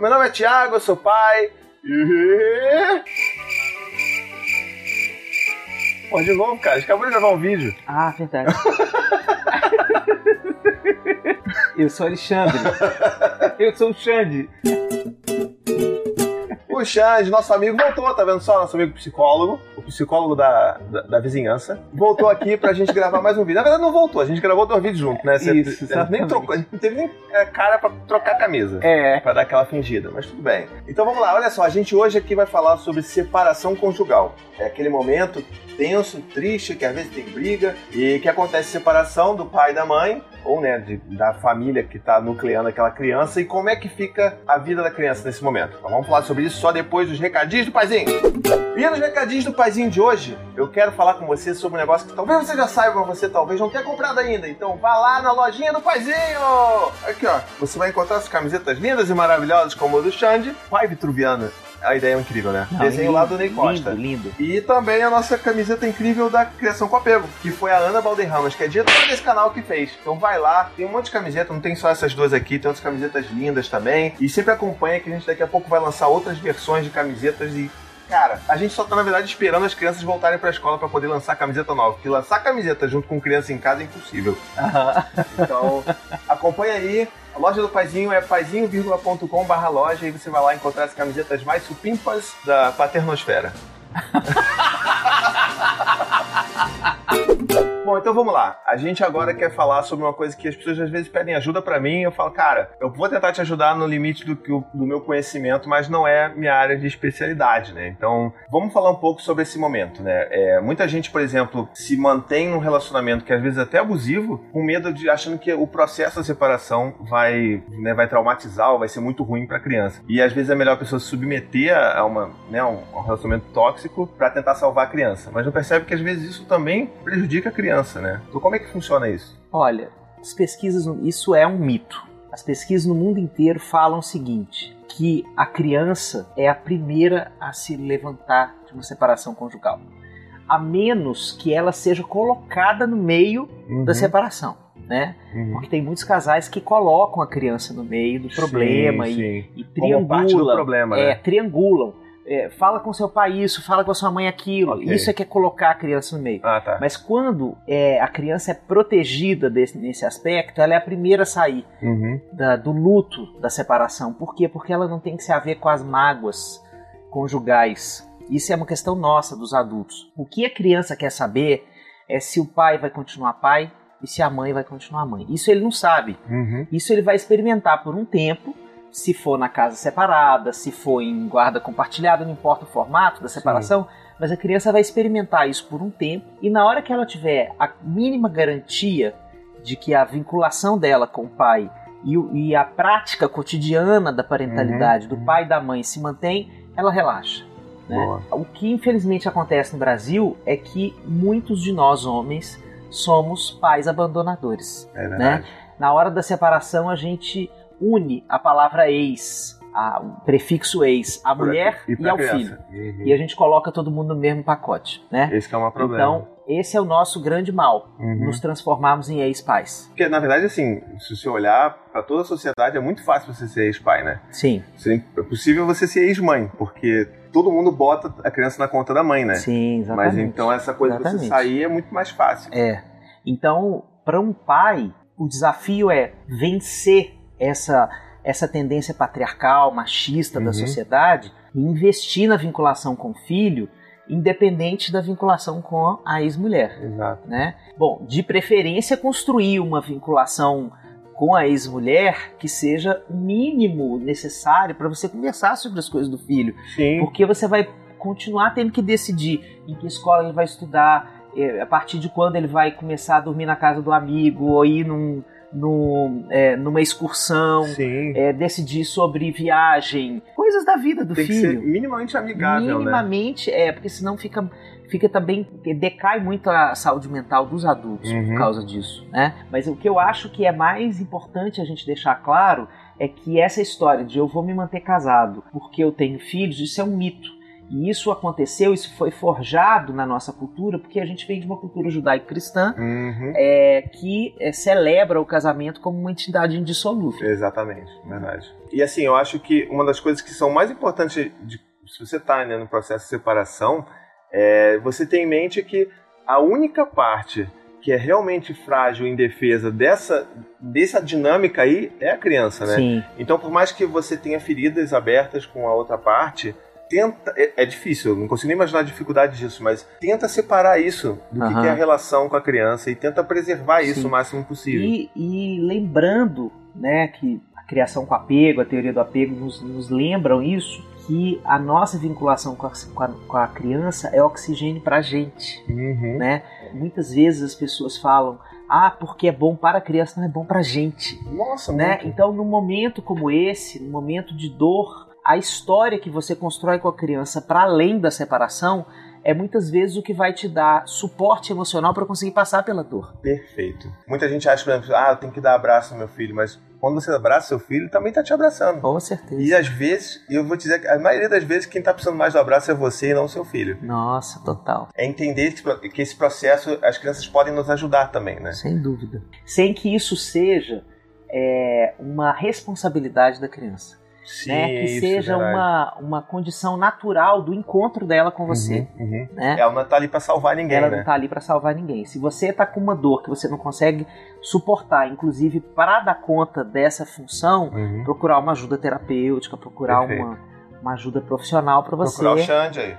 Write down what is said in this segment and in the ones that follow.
Meu nome é Thiago, eu sou pai. E... Pô, de novo, cara. A gente acabou de gravar um vídeo. Ah, verdade. eu sou Alexandre. Eu sou o Xande. O Xande, nosso amigo, voltou, tá vendo só? Nosso amigo psicólogo, o psicólogo da, da, da vizinhança, voltou aqui pra gente gravar mais um vídeo. Na verdade, não voltou, a gente gravou dois vídeos juntos, né? Você, Isso, nem trocou, não teve nem é, cara pra trocar a camisa. É. Pra dar aquela fingida, mas tudo bem. Então vamos lá, olha só, a gente hoje aqui vai falar sobre separação conjugal. É aquele momento tenso, triste, que às vezes tem briga, e que acontece separação do pai e da mãe, ou né, de- da família que tá nucleando aquela criança, e como é que fica a vida da criança nesse momento. Então vamos falar sobre isso só depois dos recadinhos do paizinho. E nos recadinhos do paizinho de hoje, eu quero falar com você sobre um negócio que talvez você já saiba, você talvez não tenha comprado ainda. Então vá lá na lojinha do paizinho! Aqui ó, você vai encontrar essas camisetas lindas e maravilhosas como a do Xande, pai vitruviano. A ideia é incrível, né? Não, Desenho lindo, lá do Ney Costa. Lindo, lindo. E também a nossa camiseta incrível da Criação com Apego, que foi a Ana Balderramas, que é diretora desse canal que fez. Então vai lá, tem um monte de camiseta, não tem só essas duas aqui, tem outras camisetas lindas também. E sempre acompanha que a gente daqui a pouco vai lançar outras versões de camisetas e. Cara, a gente só tá, na verdade, esperando as crianças voltarem pra escola pra poder lançar camiseta nova. Porque lançar camiseta junto com criança em casa é impossível. Então, acompanha aí. A loja do Paizinho é paizinho.com barra loja e você vai lá encontrar as camisetas mais supimpas da paternosfera. Bom, então vamos lá. A gente agora quer falar sobre uma coisa que as pessoas às vezes pedem ajuda pra mim. Eu falo, cara, eu vou tentar te ajudar no limite do, do meu conhecimento, mas não é minha área de especialidade, né? Então, vamos falar um pouco sobre esse momento, né? É, muita gente, por exemplo, se mantém num relacionamento que às vezes é até abusivo, com medo de achando que o processo da separação vai, né, vai traumatizar ou vai ser muito ruim pra criança. E às vezes é melhor a pessoa se submeter a uma, né, um, a um relacionamento tóxico pra tentar salvar a criança. Mas não percebe que às vezes isso também prejudica a criança, né? Então como é que funciona isso? Olha, as pesquisas, isso é um mito. As pesquisas no mundo inteiro falam o seguinte: que a criança é a primeira a se levantar de uma separação conjugal, a menos que ela seja colocada no meio da Uhum, separação, né? uhum. Porque tem muitos casais que colocam a criança no meio do problema Sim, e, sim. e Como parte do triangulam, problema, é, né? triangulam. É, fala com seu pai isso, fala com a sua mãe aquilo. Ok. Isso é que é colocar a criança no meio. Ah, tá. Mas quando é, a criança é protegida desse- nesse aspecto, ela é a primeira a sair Uhum. da- do luto da separação. Por quê? Porque ela não tem que se haver com as mágoas conjugais. Isso é uma questão nossa, dos adultos. O que a criança quer saber é se o pai vai continuar pai e se a mãe vai continuar mãe. Isso ele não sabe. Uhum. Isso ele vai experimentar por um tempo, se for na casa separada, se for em guarda compartilhada, não importa o formato da separação, mas a criança vai experimentar isso por um tempo e na hora que ela tiver a mínima garantia de que a vinculação dela com o pai e, e a prática cotidiana da parentalidade do pai e da mãe se mantém, ela relaxa. né? O que infelizmente acontece no Brasil é que muitos de nós homens somos pais abandonadores É verdade. na hora da separação a gente une a palavra ex, a- o prefixo ex, à mulher e, pra ao criança. filho. Uhum. E a gente coloca todo mundo no mesmo pacote, né? Esse que é um problema. Então, esse é o nosso grande mal, Uhum. nos transformarmos em ex-pais. Porque, na verdade, assim, se você olhar pra toda a sociedade, é muito fácil você ser ex-pai, né? Sim, É possível você ser ex-mãe, porque todo mundo bota a criança na conta da mãe, né? sim, exatamente. Mas então essa coisa de você sair é muito mais fácil. É. Então, para um pai, o desafio é vencer essa essa tendência patriarcal, machista da Uhum. sociedade e investir na vinculação com o filho, independente da vinculação com a ex-mulher. Exato. né? Bom, de preferência construir uma vinculação com a ex-mulher que seja o mínimo necessário para você conversar sobre as coisas do filho, Sim. porque você vai continuar tendo que decidir em que escola ele vai estudar, eh, a partir de quando ele vai começar a dormir na casa do amigo ou ir num, num, eh, numa excursão, eh, decidir sobre viagem, coisas da vida do Tem filho minimamente amigável, né? minimamente é porque senão fica fica também decai muito a saúde mental dos adultos Uhum. por causa disso né mas o que eu acho que é mais importante a gente deixar claro é que essa história de eu vou me manter casado porque eu tenho filhos isso é um mito E isso aconteceu, isso foi forjado na nossa cultura, porque a gente vem de uma cultura judaico-cristã Uhum. é, que é, celebra o casamento como uma entidade indissolúvel. Exatamente, verdade. E assim, eu acho que uma das coisas que são mais importantes de, se você está né, no processo de separação, é você ter em mente que a única parte que é realmente frágil em defesa dessa, dessa dinâmica aí é a criança, né? Sim. Então, por mais que você tenha feridas abertas com a outra parte, tenta. É, é difícil, eu não consigo nem imaginar a dificuldade disso, mas tenta separar isso do que Aham. que é a relação com a criança e tenta preservar isso Sim. o máximo possível. E, e lembrando né, que a criação com apego, a teoria do apego nos, nos lembram isso, que a nossa vinculação com a, com a, com a criança é oxigênio para a gente. Uhum. Né? Muitas vezes as pessoas falam, ah, porque é bom para a criança, não é bom para a gente. Nossa, Né? muito. Então, num momento como esse, num momento de dor, a história que você constrói com a criança para além da separação é muitas vezes o que vai te dar suporte emocional para conseguir passar pela dor. Perfeito. Muita gente acha, por exemplo, ah, eu tenho que dar abraço no meu filho, mas quando você abraça seu filho, também tá te abraçando. Com certeza. E às vezes, eu vou te dizer que a maioria das vezes quem tá precisando mais do abraço é você e não seu filho. Nossa, total. É entender que esse processo, as crianças podem nos ajudar também, né? Sem dúvida. Sem que isso seja é, uma responsabilidade da criança. Sim, né? Que isso, seja verdade. uma, uma condição natural do encontro dela com você. Uhum, uhum. Né? Ela não tá ali pra salvar ninguém, Ela né? não tá ali para salvar ninguém. Se você tá com uma dor que você não consegue suportar, inclusive para dar conta dessa função, Uhum. procurar uma ajuda terapêutica, procurar Perfeito. uma, uma ajuda profissional para você, Procurar o Xande aí.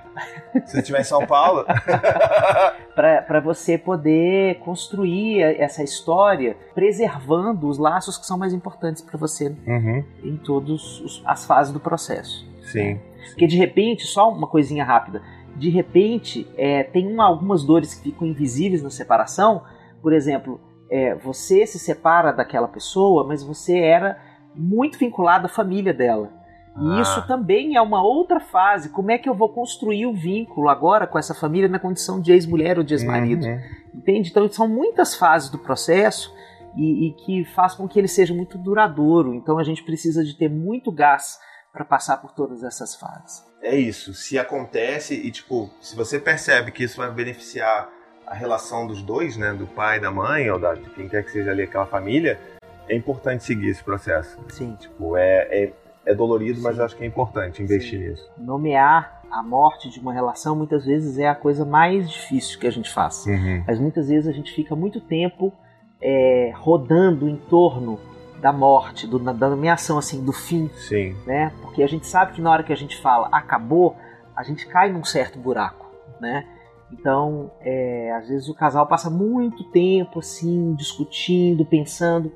Se você estiver em São Paulo. para você poder construir essa história, preservando os laços que são mais importantes para você uhum. em todas as fases do processo. Sim. Porque de repente, só uma coisinha rápida, de repente é, tem uma- algumas dores que ficam invisíveis na separação. Por exemplo, é, você se separa daquela pessoa, mas você era muito vinculado à família dela. E Ah. isso também é uma outra fase. Como é que eu vou construir o vínculo agora com essa família na condição de ex-mulher ou de ex-marido? Uhum. Entende? Então são muitas fases do processo e, e que faz com que ele seja muito duradouro. Então a gente precisa de ter muito gás para passar por todas essas fases. É isso. Se acontece e, tipo, se você percebe que isso vai beneficiar a relação dos dois, né? Do pai, da mãe, ou da, de quem quer que seja ali aquela família, é importante seguir esse processo. Sim. Tipo, é, é, é dolorido, mas acho que é importante investir nisso. Nomear a morte de uma relação muitas vezes é a coisa mais difícil que a gente faz. Uhum. Mas muitas vezes a gente fica muito tempo é, rodando em torno da morte, do, da nomeação assim, do fim, Sim. né? Porque a gente sabe que na hora que a gente fala acabou, a gente cai num certo buraco, né? Então, é, às vezes o casal passa muito tempo assim, discutindo, pensando,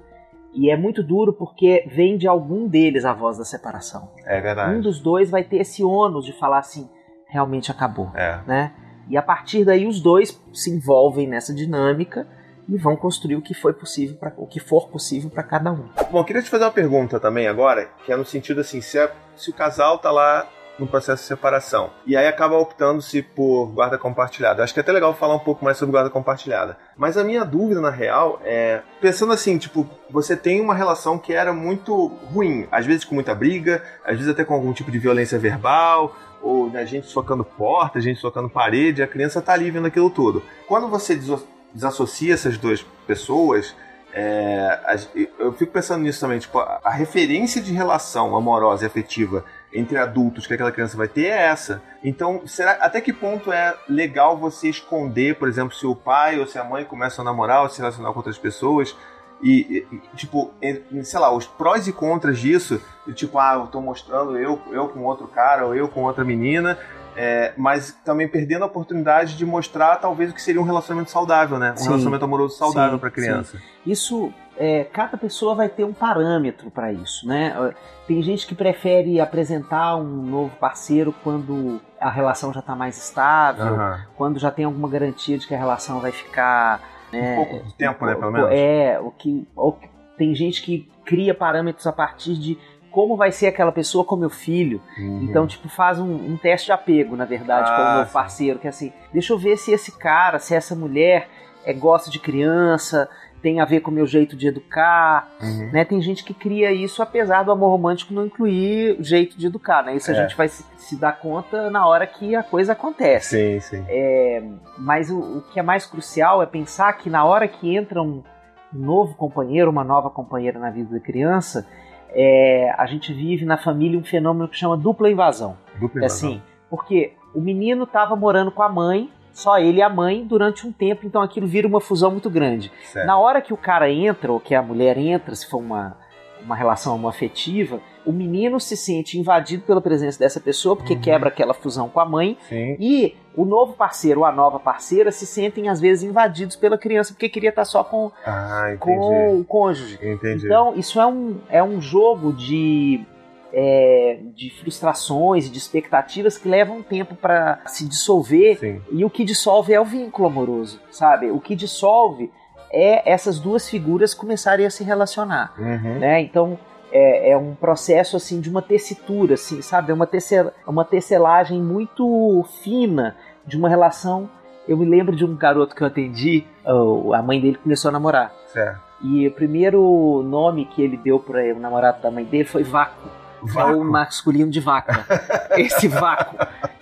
e é muito duro porque vem de algum deles a voz da separação. É Um verdade. dos dois vai ter esse ônus de falar assim, realmente acabou, É. né? E a partir daí os dois se envolvem nessa dinâmica e vão construir o que foi possível para o que for possível para cada um. Bom, queria te fazer uma pergunta também agora, que é no sentido assim, se, a- se o casal tá lá no processo de separação e aí acaba optando-se por guarda compartilhada. Acho que é até legal falar um pouco mais sobre guarda compartilhada. Mas a minha dúvida, na real, é pensando assim, tipo, você tem uma relação que era muito ruim, às vezes com muita briga, às vezes até com algum tipo de violência verbal, ou né, gente socando porta, gente socando parede, a criança tá ali vendo aquilo tudo. Quando você desassocia essas duas pessoas, é, a- eu fico pensando nisso também, tipo, a, a referência de relação amorosa e afetiva entre adultos que aquela criança vai ter é essa. Então, será até que ponto é legal você esconder, por exemplo, se o pai ou se a mãe começam a namorar ou se relacionar com outras pessoas? E, e, tipo, sei lá, os prós e contras disso, tipo, ah, eu tô mostrando eu, eu com outro cara ou eu com outra menina, é, mas também perdendo a oportunidade de mostrar talvez o que seria um relacionamento saudável, né? Um Sim. relacionamento amoroso saudável Sim, para criança. Isso, é, cada pessoa vai ter um parâmetro para isso, né? Tem gente que prefere apresentar um novo parceiro quando a relação já está mais estável, Aham. quando já tem alguma garantia de que a relação vai ficar Um pouco de tempo, né, pelo menos. É, o que, tem gente que cria parâmetros a partir de como vai ser aquela pessoa com meu filho. Uhum. Então, tipo, faz um, um teste de apego, na verdade, com Ah, o meu sim. parceiro, que é assim, deixa eu ver se esse cara, se essa mulher é, gosta de criança, tem a ver com o meu jeito de educar, Uhum. né? Tem gente que cria isso apesar do amor romântico não incluir o jeito de educar, né? Isso a É. gente vai se, se dar conta na hora que a coisa acontece. Sim, sim. Mas o, o que é mais crucial é pensar que na hora que entra um novo companheiro, uma nova companheira na vida da criança, é, a gente vive na família um fenômeno que chama dupla invasão. Dupla É assim, porque o menino estava morando com a mãe, só ele e a mãe, durante um tempo, então aquilo vira uma fusão muito grande. Certo. Na hora que o cara entra, ou que a mulher entra, se for uma, uma relação homoafetiva, o menino se sente invadido pela presença dessa pessoa, porque Uhum. quebra aquela fusão com a mãe, Sim. e o novo parceiro ou a nova parceira se sentem, às vezes, invadidos pela criança, porque queria estar só com, Ah, com o cônjuge. Entendi. Então, isso é um, é um jogo de, é, de frustrações e de expectativas que levam tempo para se dissolver. Sim. E o que dissolve é o vínculo amoroso, sabe? O que dissolve é essas duas figuras começarem a se relacionar, Uhum. né? Então é, é um processo assim de uma tessitura, assim, sabe? É uma, tecel, uma tecelagem muito fina de uma relação. Eu me lembro de um garoto que eu atendi, a mãe dele começou a namorar. Certo. E o primeiro nome que ele deu para o namorado da mãe dele foi Vácuo. Que É o Vácuo. masculino de vaca. Esse vácuo.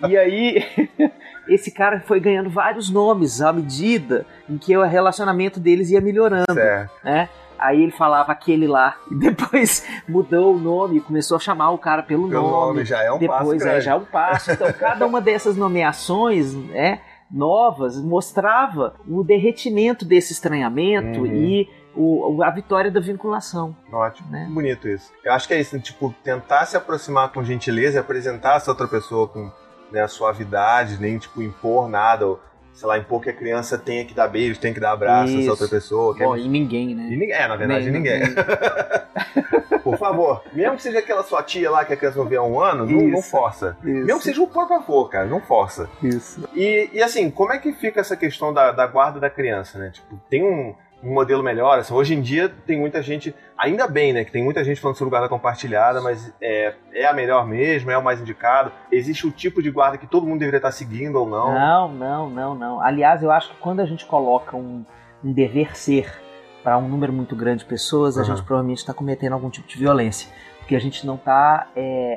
E aí, esse cara foi ganhando vários nomes à medida em que o relacionamento deles ia melhorando, Certo. né? Aí ele falava aquele lá. E depois mudou o nome e começou a chamar o cara pelo, Pelo nome já é um passo depois é, já é um passo. Então, cada uma dessas nomeações, né, novas, mostrava o derretimento desse estranhamento Uhum. e o- a vitória da vinculação. Ótimo. Né? Bonito isso. Eu acho que é isso, né? tipo, tentar se aproximar com gentileza e apresentar essa outra pessoa com né, a suavidade, nem, tipo, impor nada, ou, sei lá, impor que a criança tenha que dar beijo, tem que dar abraço Isso. essa outra pessoa. que é Bom, e ninguém, né? E ninguém, é, na verdade, Nem- ninguém. Por favor, mesmo que seja aquela sua tia lá que a criança não vê há um ano, não, não Isso. força. Isso. Mesmo que seja o próprio avô, cara, não força. Isso. E, e assim, como é que fica essa questão da, da guarda da criança, né? Tipo, tem um, um modelo melhor? Assim, hoje em dia tem muita gente, ainda bem, né? Que tem muita gente falando sobre guarda compartilhada, mas é, é a melhor mesmo, é o mais indicado. Existe o tipo de guarda que todo mundo deveria estar seguindo ou não? Não, não, não, não. Aliás, eu acho que quando a gente coloca um, um dever ser para um número muito grande de pessoas, a Uhum. gente provavelmente está cometendo algum tipo de violência. Porque a gente não está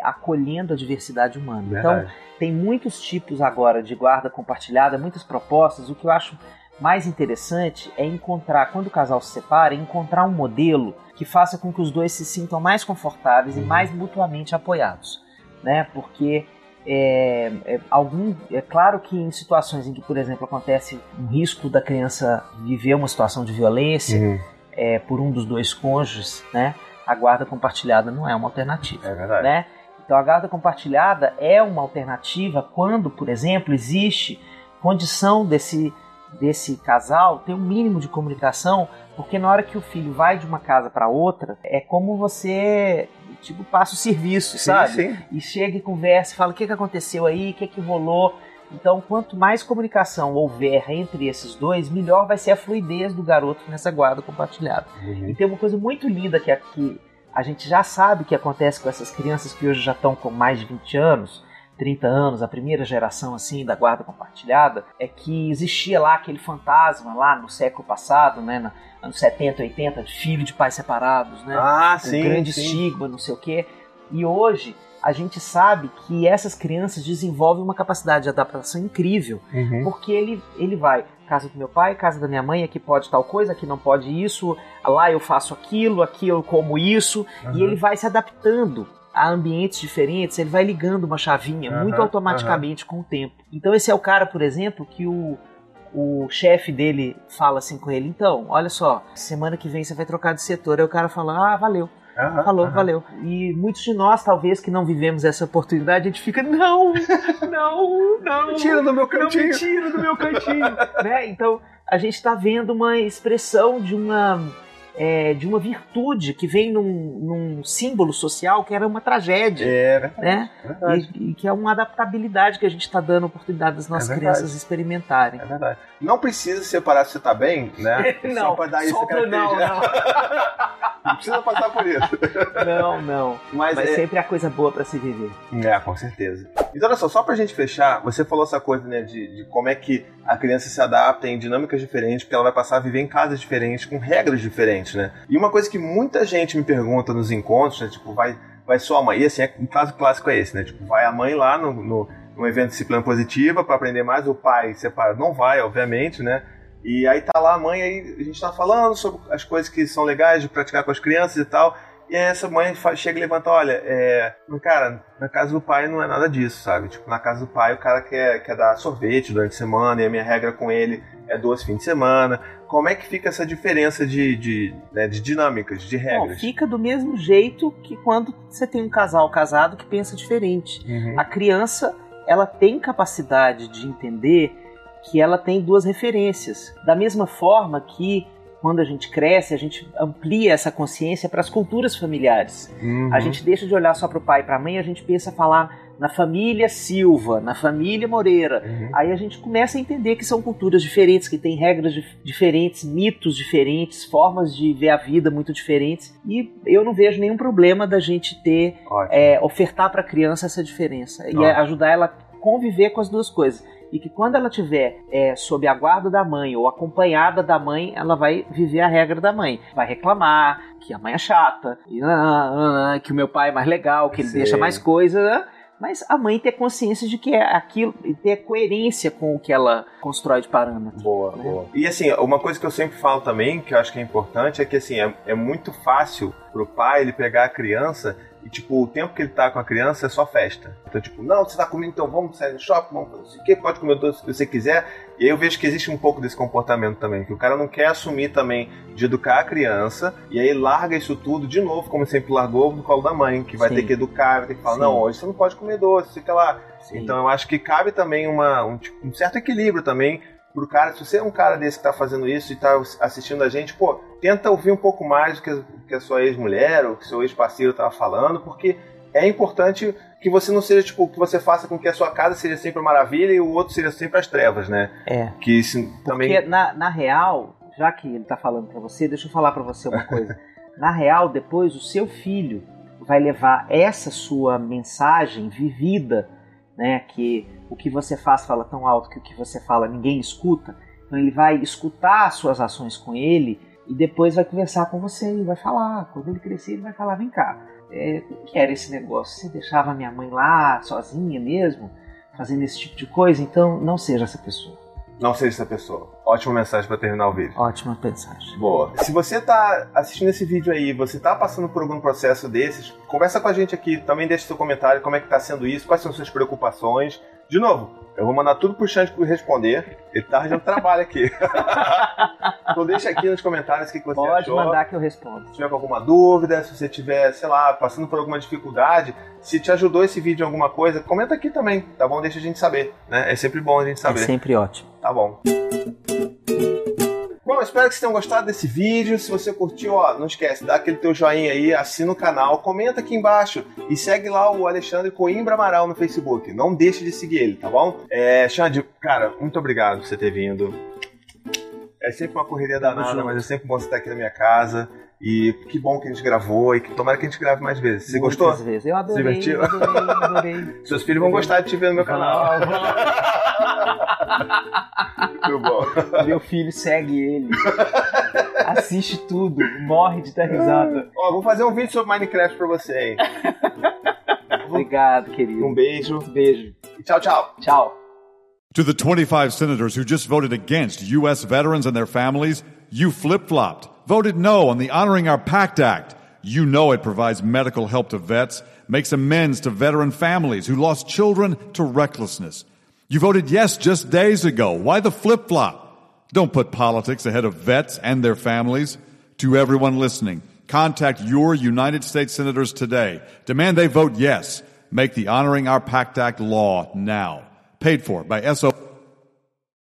acolhendo a diversidade humana. Então, Verdade. tem muitos tipos agora de guarda compartilhada, muitas propostas. O que eu acho mais interessante é encontrar, quando o casal se separa, encontrar um modelo que faça com que os dois se sintam mais confortáveis Uhum. e mais mutuamente apoiados, né? Porque é, é, algum, é claro que em situações em que, por exemplo, acontece um risco da criança viver uma situação de violência Uhum, é, por um dos dois cônjuges, né? A guarda compartilhada não é uma alternativa é verdade. né? Então a guarda compartilhada é uma alternativa quando, por exemplo, existe condição desse, desse casal ter um mínimo de comunicação, porque na hora que o filho vai de uma casa para outra, é como você tipo passa o serviço, Sim, sabe? sim. E chega e conversa, fala o que, que aconteceu aí, o que, que rolou. Então, quanto mais comunicação houver entre esses dois, melhor vai ser a fluidez do garoto nessa guarda compartilhada. Uhum. E tem uma coisa muito linda que aqui a gente já sabe que acontece com essas crianças que hoje já estão com mais de 20 anos, 30 anos, a primeira geração assim da guarda compartilhada, é que existia lá aquele fantasma lá no século passado, né, na- anos 70, 80, de filho de pais separados, né? Ah, um sim. grande sim. estigma, não sei o quê. E hoje a gente sabe que essas crianças desenvolvem uma capacidade de adaptação incrível Uhum. porque ele, ele vai, casa do meu pai, casa da minha mãe, aqui pode tal coisa, aqui não pode isso, lá eu faço aquilo, aqui eu como isso, Uhum. e ele vai se adaptando a ambientes diferentes, ele vai ligando uma chavinha Aham, muito automaticamente com o tempo. Então esse é o cara, por exemplo, que o, o chefe dele fala assim com ele, então, olha só, semana que vem você vai trocar de setor, aí o cara fala, ah, valeu. Aham, Falou, aham. valeu. E muitos de nós, talvez, que não vivemos essa oportunidade, a gente fica, não, não, não. Tira do meu Não cantinho. me tira do meu cantinho. né? Então, a gente está vendo uma expressão de uma, é, de uma virtude que vem num, num símbolo social que era uma tragédia. É, verdade. Né? verdade. E, e que é uma adaptabilidade que a gente está dando oportunidade das nossas É crianças experimentarem. É verdade. Não precisa separar se você tá bem, né? Só Não, pra dar isso só pra- não, Não precisa passar por isso. Não, não. Mas, Mas é... sempre há coisa boa para se viver. é, com certeza. Então, olha só, só pra gente fechar, você falou essa coisa, né, de, de como é que a criança se adapta em dinâmicas diferentes, porque ela vai passar a viver em casas diferentes, com regras diferentes, né? E uma coisa que muita gente me pergunta nos encontros, né, tipo, vai, vai só a mãe, e assim, é, um caso clássico é esse, né? Tipo, vai a mãe lá no, no, no evento de disciplina positiva para aprender mais, o pai separa, não vai, obviamente, né? E aí tá lá a mãe, aí a gente tá falando sobre as coisas que são legais de praticar com as crianças e tal. E aí essa mãe chega e levanta, olha, é, cara, na casa do pai não é nada disso, sabe? Tipo, na casa do pai o cara quer, quer dar sorvete durante a semana e a minha regra com ele é dois fins de semana. Como é que fica essa diferença de, de, né, de dinâmicas, de regras? Bom, fica do mesmo jeito que quando você tem um casal casado que pensa diferente. Uhum. A criança, ela tem capacidade de entender que ela tem duas referências. Da mesma forma que quando a gente cresce, a gente amplia essa consciência para as culturas familiares. Uhum. A gente deixa de olhar só para o pai e para a mãe, a gente pensa falar na família Silva, na família Moreira. Uhum. Aí a gente começa a entender que são culturas diferentes, que têm regras diferentes, mitos diferentes, formas de ver a vida muito diferentes. E eu não vejo nenhum problema da gente ter, é, ofertar para a criança essa diferença e ajudar ela a conviver com as duas coisas e que quando ela tiver é, sob a guarda da mãe ou acompanhada da mãe, ela vai viver a regra da mãe. Vai reclamar que a mãe é chata, que o meu pai é mais legal, que ele Sim. deixa mais coisa, né? mas a mãe ter consciência de que é aquilo e ter coerência com o que ela constrói de parâmetro. Boa, né? boa. E assim, uma coisa que eu sempre falo também, que eu acho que é importante, é que assim, é, é muito fácil pro pai ele pegar a criança e, tipo, o tempo que ele tá com a criança é só festa. Então, tipo, não, você tá comendo, então vamos sair no shopping, vamos fazer o que, pode comer tudo se você quiser. E aí eu vejo que existe um pouco desse comportamento também, que o cara não quer assumir também de educar a criança, e aí larga isso tudo de novo, como sempre largou, no colo da mãe, que vai Sim. ter que educar, vai ter que falar, Sim. não, hoje você não pode comer doce, fica lá. Sim. Então eu acho que cabe também uma, um, tipo, um certo equilíbrio também pro cara, se você é um cara desse que tá fazendo isso e tá assistindo a gente, pô, tenta ouvir um pouco mais do que, que a sua ex-mulher ou que seu ex-parceiro tava falando, porque é importante que você não seja, tipo, que você faça com que a sua casa seja sempre a maravilha e o outro seja sempre as trevas, né? É. Que isso também... Porque, na, na real, já que ele tá falando para você, deixa eu falar para você uma coisa. na real, depois o seu filho vai levar essa sua mensagem vivida, né, que o que você faz fala tão alto que o que você fala ninguém escuta. Então ele vai escutar as suas ações com ele e depois vai conversar com você e vai falar. Quando ele crescer, ele vai falar: vem cá, é, o que era esse negócio? Você deixava minha mãe lá sozinha mesmo, fazendo esse tipo de coisa? Então não seja essa pessoa. Não seja essa pessoa. Ótima mensagem para terminar o vídeo. Ótima mensagem. Boa. Se você tá assistindo esse vídeo aí, você tá passando por algum processo desses, conversa com a gente aqui, também deixa seu comentário, como é que tá sendo isso, quais são suas preocupações. De novo, eu vou mandar tudo pro Xande responder. Ele tá arranjando trabalho aqui. então deixa aqui nos comentários o que, você Pode achou. Pode mandar que eu respondo. Se tiver com alguma dúvida, se você tiver, sei lá, passando por alguma dificuldade, se te ajudou esse vídeo em alguma coisa, comenta aqui também, tá bom? Deixa a gente saber, né? É sempre bom a gente saber. É sempre ótimo. Tá bom. Espero que vocês tenham gostado desse vídeo. Se você curtiu, ó, não esquece, dá aquele teu joinha aí, assina o canal, comenta aqui embaixo e segue lá o Alexandre Coimbra Amaral no Facebook. Não deixe de seguir ele, tá bom? É, Xande, cara, muito obrigado por você ter vindo. É sempre uma correria danada, mas é sempre bom você estar aqui na minha casa. E que bom que a gente gravou e que tomara que a gente grave mais vezes. Você Muitas gostou? vezes. Eu adorei, Se divertiu? adorei, adorei. Seus filhos vão gostar de te ver no meu canal. Muito bom. Meu filho segue ele. Assiste tudo. Morre de dar risada. Ó, vou fazer um vídeo sobre Minecraft pra você, hein? Obrigado, querido. Um beijo. Beijo. E tchau, tchau. Tchau. To the 25 senators who just voted against U.S. veterans and their families, you flip flopped. voted no on the Honoring Our Pact Act. You know it provides medical help to vets, makes amends to veteran families who lost children to recklessness. You voted yes just days ago. Why the flip flop? Don't put politics ahead of vets and their families. To everyone listening, contact your United States senators today. Demand they vote yes. Make the Honoring Our Pact Act law now. Paid for by SO.